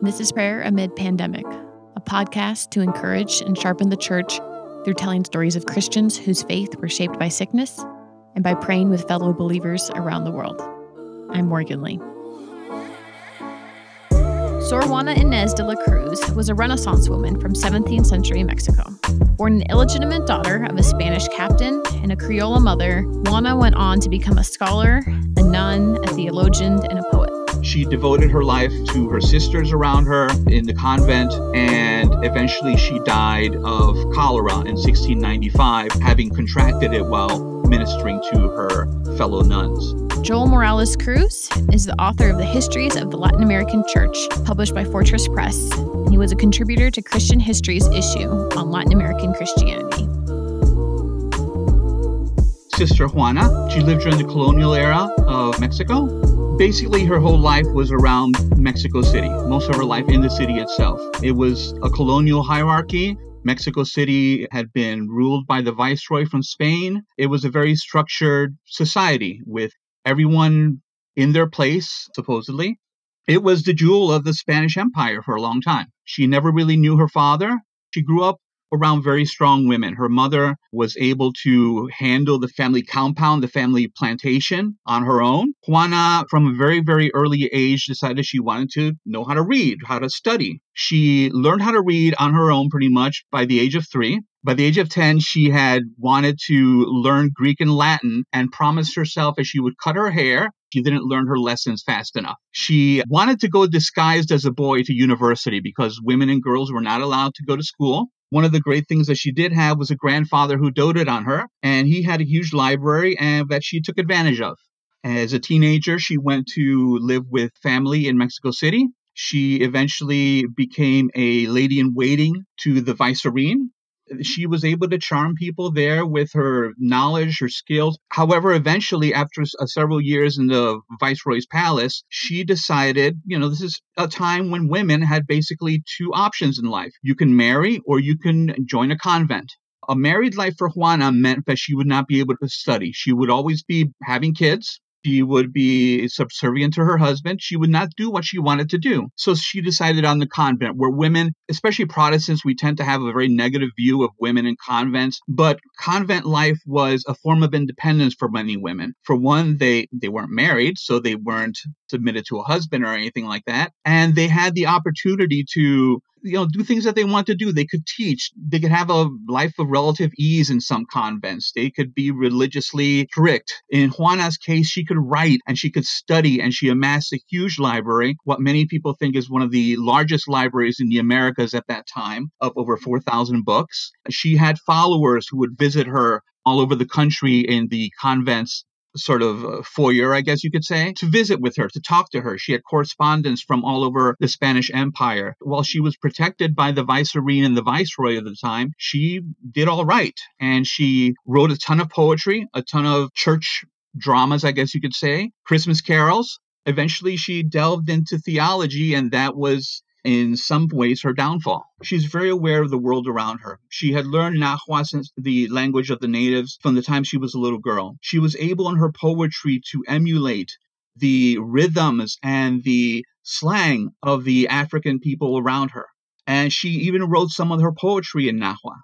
This is Prayer Amid Pandemic, a podcast to encourage and sharpen the church through telling stories of Christians whose faith were shaped by sickness and by praying with fellow believers around the world. I'm Morgan Lee. Sor Juana Inez de la Cruz was a Renaissance woman from 17th century Mexico. Born an illegitimate daughter of a Spanish captain and a Criolla mother, Juana went on to become a scholar, a nun, a theologian, and a poet. She devoted her life to her sisters around her in the convent, and eventually she died of cholera in 1695, having contracted it while ministering to her fellow nuns. Joel Morales Cruz is the author of the Histories of the Latin American Church, published by Fortress Press, he was a contributor to Christian History's issue on Latin American Christianity. Sister Juana, she lived during the colonial era of Mexico. Basically, her whole life was around Mexico City, most of her life in the city itself. It was a colonial hierarchy Mexico City had been ruled by the viceroy from Spain. It was a very structured society with everyone in their place, supposedly. It was the jewel of the Spanish Empire for a long time. She never really knew her father. She grew up around very strong women. Her mother was able to handle the family compound, the family plantation on her own. Juana, from a very, very early age, decided she wanted to know how to read, how to study. She learned how to read on her own pretty much by the age of three. By the age of 10, she had wanted to learn Greek and Latin and promised herself as she would cut her hair, she didn't learn her lessons fast enough. She wanted to go disguised as a boy to university because women and girls were not allowed to go to school. One of the great things that she did have was a grandfather who doted on her, and he had a huge library and that she took advantage of. As a teenager, she went to live with family in Mexico City. She eventually became a lady in waiting to the vicereine, she was able to charm people there with her knowledge, her skills. However, eventually, after uh, several years in the viceroy's palace, she decided, you know, this is a time when women had basically two options in life you can marry or you can join a convent. A married life for Juana meant that she would not be able to study. She would always be having kids. She would be subservient to her husband. She would not do what she wanted to do. So she decided on the convent, where women, especially Protestants, we tend to have a very negative view of women in convents. But convent life was a form of independence for many women. For one, they, they weren't married, so they weren't submitted to a husband or anything like that. And they had the opportunity to you know do things that they want to do they could teach they could have a life of relative ease in some convents they could be religiously strict in juana's case she could write and she could study and she amassed a huge library what many people think is one of the largest libraries in the americas at that time of over 4000 books she had followers who would visit her all over the country in the convents sort of uh, foyer, I guess you could say, to visit with her, to talk to her. She had correspondence from all over the Spanish Empire. While she was protected by the viceroy and the viceroy of the time, she did all right. And she wrote a ton of poetry, a ton of church dramas, I guess you could say, Christmas carols. Eventually, she delved into theology, and that was in some ways her downfall. She's very aware of the world around her. She had learned Nahua, the language of the natives, from the time she was a little girl. She was able in her poetry to emulate the rhythms and the slang of the African people around her. And she even wrote some of her poetry in Nahua.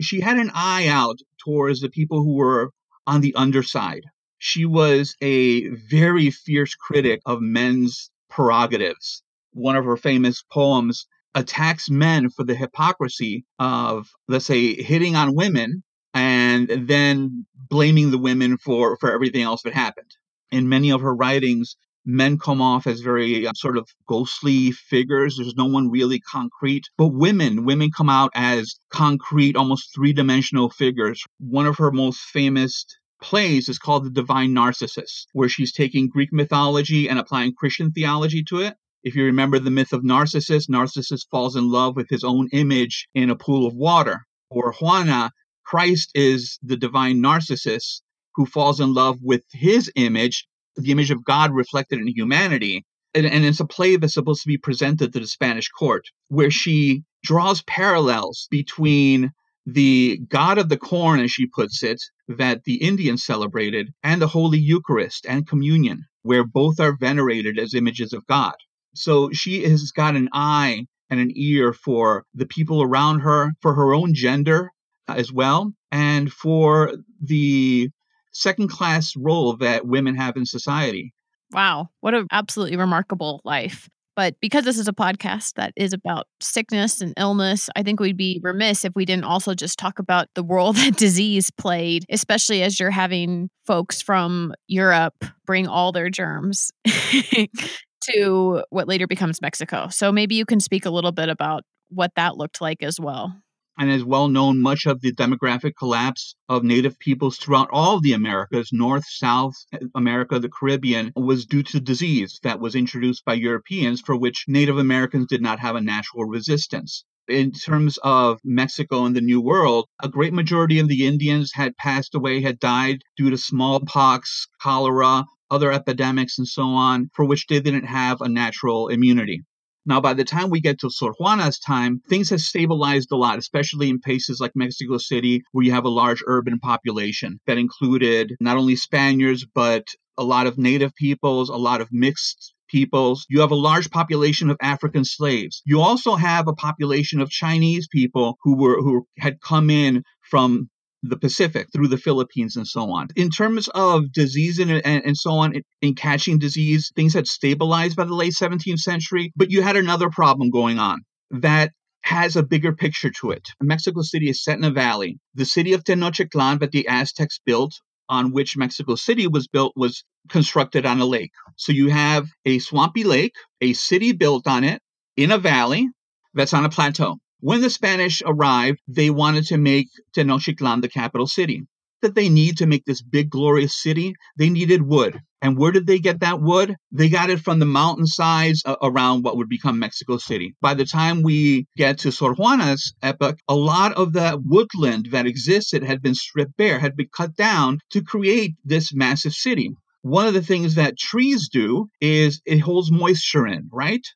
She had an eye out towards the people who were on the underside. She was a very fierce critic of men's prerogatives one of her famous poems attacks men for the hypocrisy of, let's say, hitting on women and then blaming the women for, for everything else that happened. In many of her writings, men come off as very uh, sort of ghostly figures. There's no one really concrete. But women, women come out as concrete, almost three dimensional figures. One of her most famous plays is called The Divine Narcissus, where she's taking Greek mythology and applying Christian theology to it. If you remember the myth of Narcissus, Narcissus falls in love with his own image in a pool of water. Or Juana, Christ is the divine Narcissus who falls in love with his image, the image of God reflected in humanity. And, and it's a play that's supposed to be presented to the Spanish court, where she draws parallels between the God of the corn, as she puts it, that the Indians celebrated, and the Holy Eucharist and communion, where both are venerated as images of God. So she has got an eye and an ear for the people around her, for her own gender uh, as well, and for the second class role that women have in society. Wow, what an absolutely remarkable life. But because this is a podcast that is about sickness and illness, I think we'd be remiss if we didn't also just talk about the role that disease played, especially as you're having folks from Europe bring all their germs to what later becomes Mexico. So maybe you can speak a little bit about what that looked like as well and is well known much of the demographic collapse of native peoples throughout all of the Americas, North, South America, the Caribbean, was due to disease that was introduced by Europeans for which Native Americans did not have a natural resistance. In terms of Mexico and the New World, a great majority of the Indians had passed away, had died due to smallpox, cholera, other epidemics, and so on, for which they didn't have a natural immunity. Now, by the time we get to Sor Juana's time, things have stabilized a lot, especially in places like Mexico City, where you have a large urban population that included not only Spaniards, but a lot of native peoples, a lot of mixed peoples. You have a large population of African slaves. You also have a population of Chinese people who were who had come in from the Pacific through the Philippines and so on. In terms of disease and, and, and so on, in, in catching disease, things had stabilized by the late 17th century, but you had another problem going on that has a bigger picture to it. Mexico City is set in a valley. The city of Tenochtitlan that the Aztecs built, on which Mexico City was built, was constructed on a lake. So you have a swampy lake, a city built on it in a valley that's on a plateau. When the Spanish arrived, they wanted to make Tenochtitlan the capital city. That they need to make this big, glorious city, they needed wood. And where did they get that wood? They got it from the mountainsides around what would become Mexico City. By the time we get to Sor Juana's epoch, a lot of the woodland that existed had been stripped bare, had been cut down to create this massive city. One of the things that trees do is it holds moisture in, right?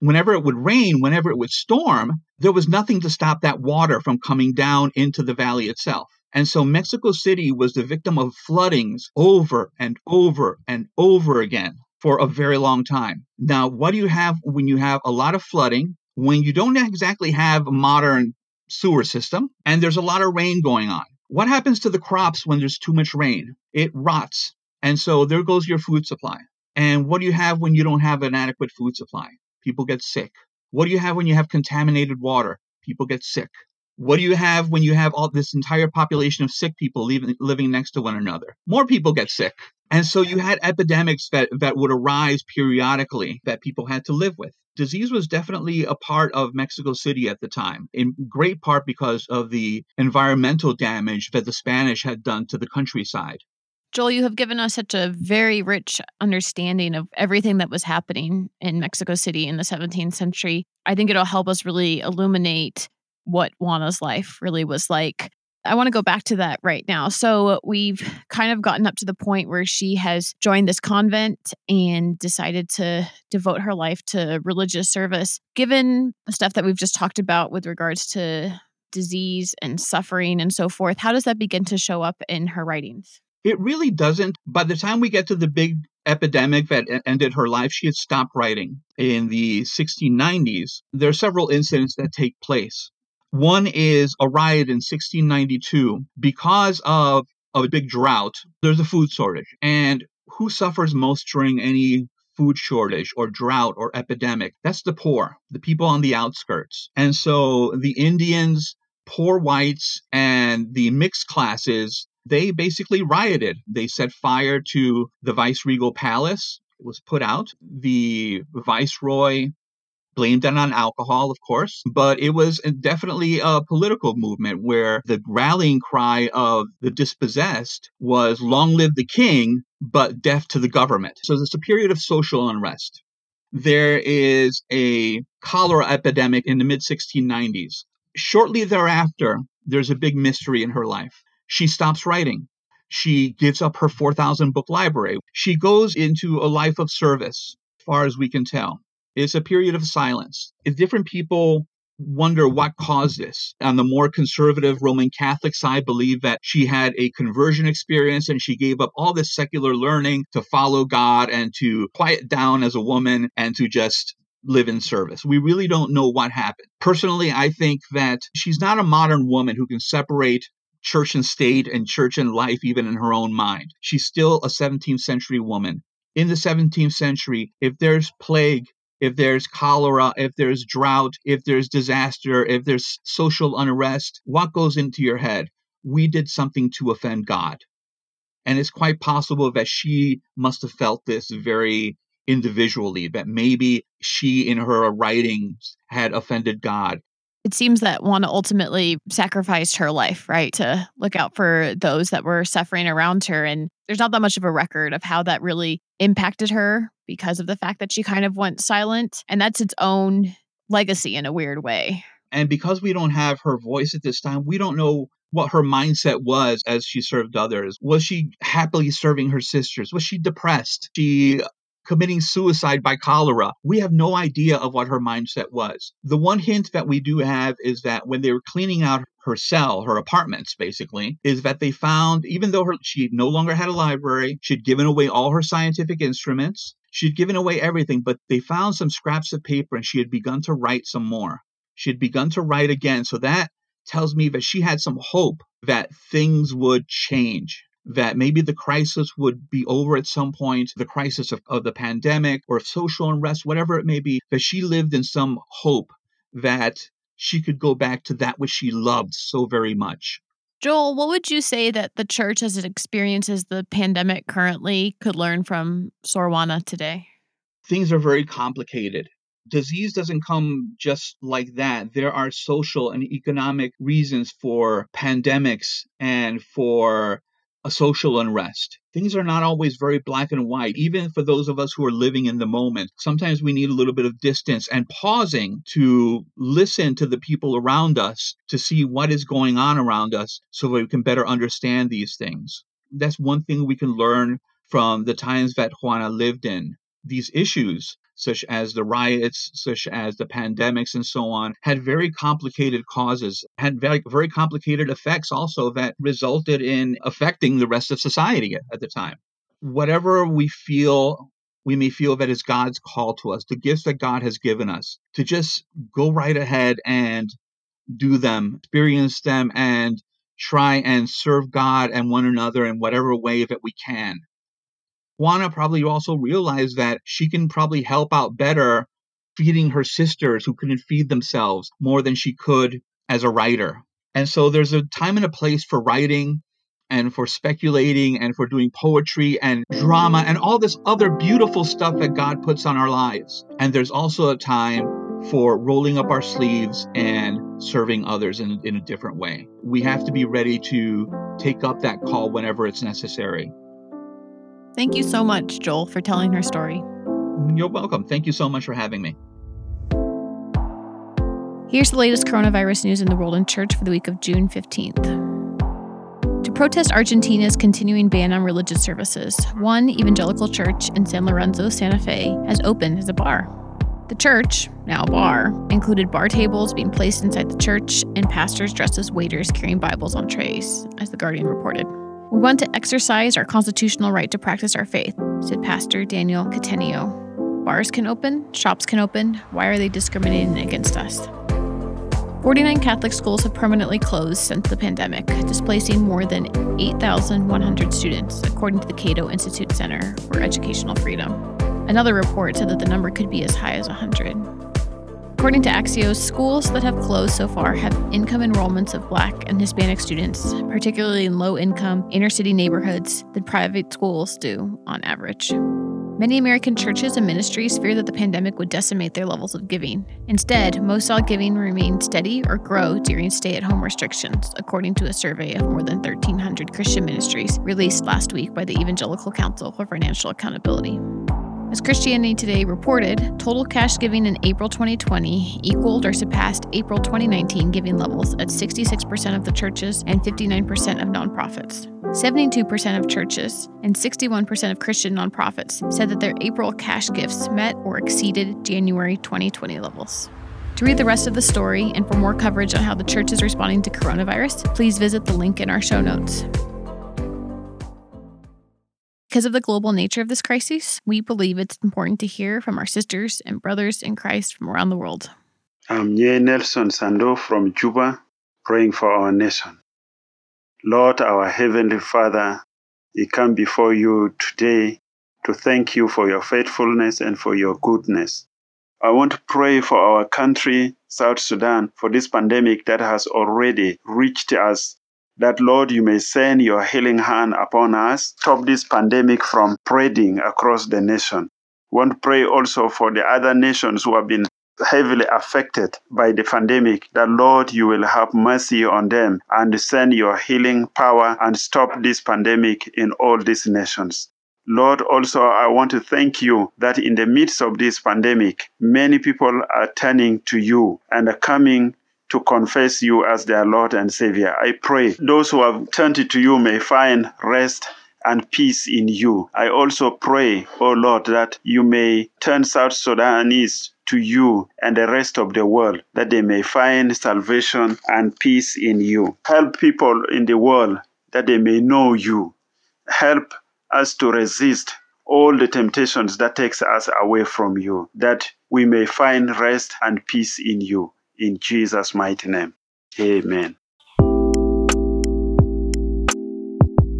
Whenever it would rain, whenever it would storm, there was nothing to stop that water from coming down into the valley itself. And so Mexico City was the victim of floodings over and over and over again for a very long time. Now, what do you have when you have a lot of flooding, when you don't exactly have a modern sewer system, and there's a lot of rain going on? What happens to the crops when there's too much rain? It rots. And so there goes your food supply. And what do you have when you don't have an adequate food supply? People get sick. What do you have when you have contaminated water? People get sick. What do you have when you have all this entire population of sick people living, living next to one another? More people get sick. And so you had epidemics that, that would arise periodically that people had to live with. Disease was definitely a part of Mexico City at the time, in great part because of the environmental damage that the Spanish had done to the countryside. Joel, you have given us such a very rich understanding of everything that was happening in Mexico City in the 17th century. I think it'll help us really illuminate what Juana's life really was like. I want to go back to that right now. So, we've kind of gotten up to the point where she has joined this convent and decided to devote her life to religious service. Given the stuff that we've just talked about with regards to disease and suffering and so forth, how does that begin to show up in her writings? It really doesn't. By the time we get to the big epidemic that ended her life, she had stopped writing in the 1690s. There are several incidents that take place. One is a riot in 1692 because of, of a big drought. There's a food shortage. And who suffers most during any food shortage or drought or epidemic? That's the poor, the people on the outskirts. And so the Indians, poor whites, and the mixed classes they basically rioted. They set fire to the viceregal palace. It was put out. The viceroy blamed it on alcohol, of course, but it was definitely a political movement where the rallying cry of the dispossessed was long live the king, but death to the government. So there's a period of social unrest. There is a cholera epidemic in the mid 1690s. Shortly thereafter, there's a big mystery in her life. She stops writing. She gives up her 4,000 book library. She goes into a life of service, as far as we can tell. It's a period of silence. If different people wonder what caused this. On the more conservative Roman Catholic side, believe that she had a conversion experience and she gave up all this secular learning to follow God and to quiet down as a woman and to just live in service. We really don't know what happened. Personally, I think that she's not a modern woman who can separate church and state and church and life even in her own mind. She's still a 17th century woman. In the 17th century, if there's plague, if there's cholera, if there's drought, if there's disaster, if there's social unrest, what goes into your head? We did something to offend God. And it's quite possible that she must have felt this very individually, that maybe she in her writings had offended God. It seems that Juana ultimately sacrificed her life, right, to look out for those that were suffering around her. And there's not that much of a record of how that really impacted her because of the fact that she kind of went silent. And that's its own legacy in a weird way. And because we don't have her voice at this time, we don't know what her mindset was as she served others. Was she happily serving her sisters? Was she depressed? She committing suicide by cholera. We have no idea of what her mindset was. The one hint that we do have is that when they were cleaning out her cell, her apartments basically, is that they found, even though her, she no longer had a library, she'd given away all her scientific instruments, she'd given away everything, but they found some scraps of paper and she had begun to write some more. She had begun to write again. So that tells me that she had some hope that things would change that maybe the crisis would be over at some point, the crisis of, of the pandemic or social unrest, whatever it may be, that she lived in some hope that she could go back to that which she loved so very much. Joel, what would you say that the church, as it experiences the pandemic currently, could learn from Sor Juana today? Things are very complicated disease doesn't come just like that. There are social and economic reasons for pandemics and for a social unrest. Things are not always very black and white, even for those of us who are living in the moment. Sometimes we need a little bit of distance and pausing to listen to the people around us to see what is going on around us so we can better understand these things. That's one thing we can learn from the times that Juana lived in. These issues such as the riots, such as the pandemics, and so on, had very complicated causes, had very, very complicated effects also that resulted in affecting the rest of society at the time. Whatever we feel we may feel that is God's call to us, the gifts that God has given us, to just go right ahead and do them, experience them, and try and serve God and one another in whatever way that we can. Juana probably also realized that she can probably help out better feeding her sisters who couldn't feed themselves more than she could as a writer. And so there's a time and a place for writing and for speculating and for doing poetry and drama and all this other beautiful stuff that God puts on our lives. And there's also a time for rolling up our sleeves and serving others in, in a different way. We have to be ready to take up that call whenever it's necessary. Thank you so much, Joel, for telling her story. You're welcome. Thank you so much for having me. Here's the latest coronavirus news in the world and church for the week of June 15th. To protest Argentina's continuing ban on religious services, one evangelical church in San Lorenzo, Santa Fe, has opened as a bar. The church, now a bar, included bar tables being placed inside the church and pastors dressed as waiters carrying Bibles on trays, as The Guardian reported. We want to exercise our constitutional right to practice our faith, said Pastor Daniel Catenio. Bars can open, shops can open. Why are they discriminating against us? 49 Catholic schools have permanently closed since the pandemic, displacing more than 8,100 students, according to the Cato Institute Center for Educational Freedom. Another report said that the number could be as high as 100. According to Axios, schools that have closed so far have income enrollments of Black and Hispanic students, particularly in low income, inner city neighborhoods, than private schools do on average. Many American churches and ministries fear that the pandemic would decimate their levels of giving. Instead, most saw giving remain steady or grow during stay at home restrictions, according to a survey of more than 1,300 Christian ministries released last week by the Evangelical Council for Financial Accountability. As Christianity Today reported, total cash giving in April 2020 equaled or surpassed April 2019 giving levels at 66% of the churches and 59% of nonprofits. 72% of churches and 61% of Christian nonprofits said that their April cash gifts met or exceeded January 2020 levels. To read the rest of the story and for more coverage on how the church is responding to coronavirus, please visit the link in our show notes. Because of the global nature of this crisis, we believe it's important to hear from our sisters and brothers in Christ from around the world. I'm Nye Nelson Sando from Juba, praying for our nation. Lord, our Heavenly Father, we come before you today to thank you for your faithfulness and for your goodness. I want to pray for our country, South Sudan, for this pandemic that has already reached us. That, Lord, you may send your healing hand upon us, stop this pandemic from spreading across the nation. I want to pray also for the other nations who have been heavily affected by the pandemic, that Lord, you will have mercy on them and send your healing power and stop this pandemic in all these nations. Lord, also, I want to thank you that in the midst of this pandemic, many people are turning to you and are coming to confess you as their Lord and Savior. I pray those who have turned to you may find rest and peace in you. I also pray, O oh Lord, that you may turn South Sudanese to you and the rest of the world, that they may find salvation and peace in you. Help people in the world that they may know you. Help us to resist all the temptations that takes us away from you, that we may find rest and peace in you. In Jesus' mighty name. Amen.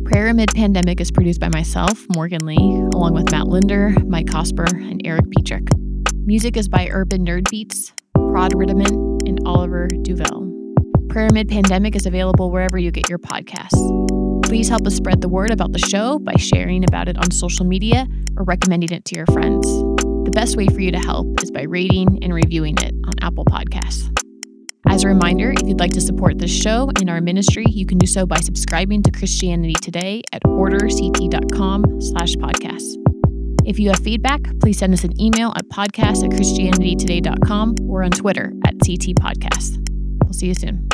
Prayer Amid Pandemic is produced by myself, Morgan Lee, along with Matt Linder, Mike Cosper, and Erik Petrik. Music is by Urban Nerd Beats, Prod Riddiman, and Oliver Duvel. Prayer Amid Pandemic is available wherever you get your podcasts. Please help us spread the word about the show by sharing about it on social media or recommending it to your friends. The best way for you to help is by rating and reviewing it Apple Podcasts. As a reminder, if you'd like to support this show and our ministry, you can do so by subscribing to Christianity Today at orderct.com slash podcasts. If you have feedback, please send us an email at podcast at christianitytoday.com or on Twitter at CT Podcast. We'll see you soon.